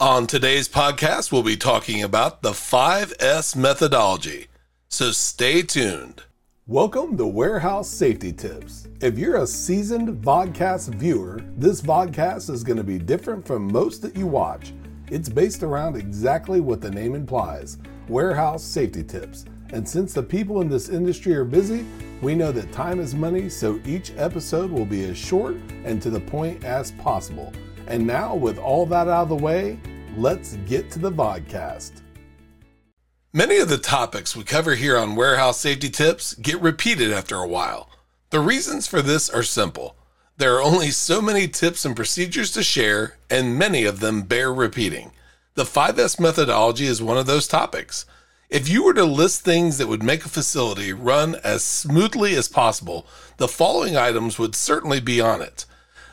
On today's podcast, we'll be talking about the 5S methodology. So stay tuned. Welcome to Warehouse Safety Tips. If you're a seasoned vodcast viewer, this vodcast is going to be different from most that you watch. It's based around exactly what the name implies warehouse safety tips. And since the people in this industry are busy, we know that time is money, so each episode will be as short and to the point as possible. And now, with all that out of the way, let's get to the vodcast. Many of the topics we cover here on Warehouse Safety Tips get repeated after a while. The reasons for this are simple. There are only so many tips and procedures to share, and many of them bear repeating. The 5S methodology is one of those topics. If you were to list things that would make a facility run as smoothly as possible, the following items would certainly be on it.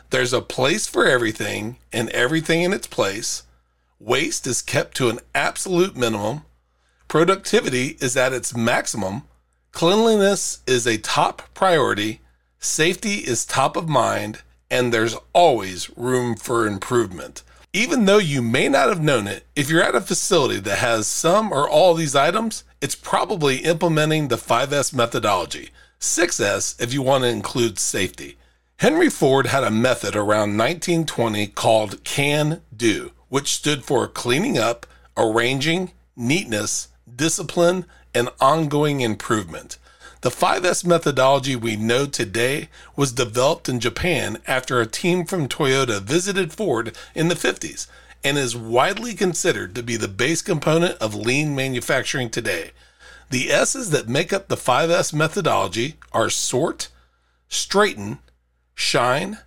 There's a place for everything and everything in its place. Waste is kept to an absolute minimum. Productivity is at its maximum. Cleanliness is a top priority. Safety is top of mind. And there's always room for improvement. Even though you may not have known it, if you're at a facility that has some or all these items, it's probably implementing the 5S methodology. 6S if you want to include safety. Henry Ford had a method around 1920 called CAN DO, which stood for cleaning up, arranging, neatness, discipline, and ongoing improvement. The 5S methodology we know today was developed in Japan after a team from Toyota visited Ford in the 50s and is widely considered to be the base component of lean manufacturing today. The S's that make up the 5S methodology are sort, straighten, shine,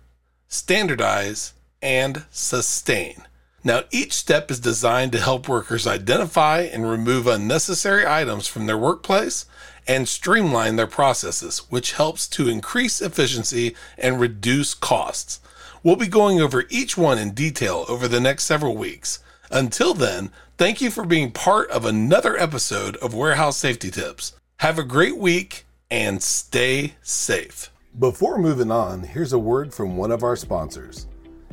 standardize, and sustain. Now, each step is designed to help workers identify and remove unnecessary items from their workplace and streamline their processes, which helps to increase efficiency and reduce costs. We'll be going over each one in detail over the next several weeks. Until then, thank you for being part of another episode of Warehouse Safety Tips. Have a great week and stay safe. Before moving on, here's a word from one of our sponsors.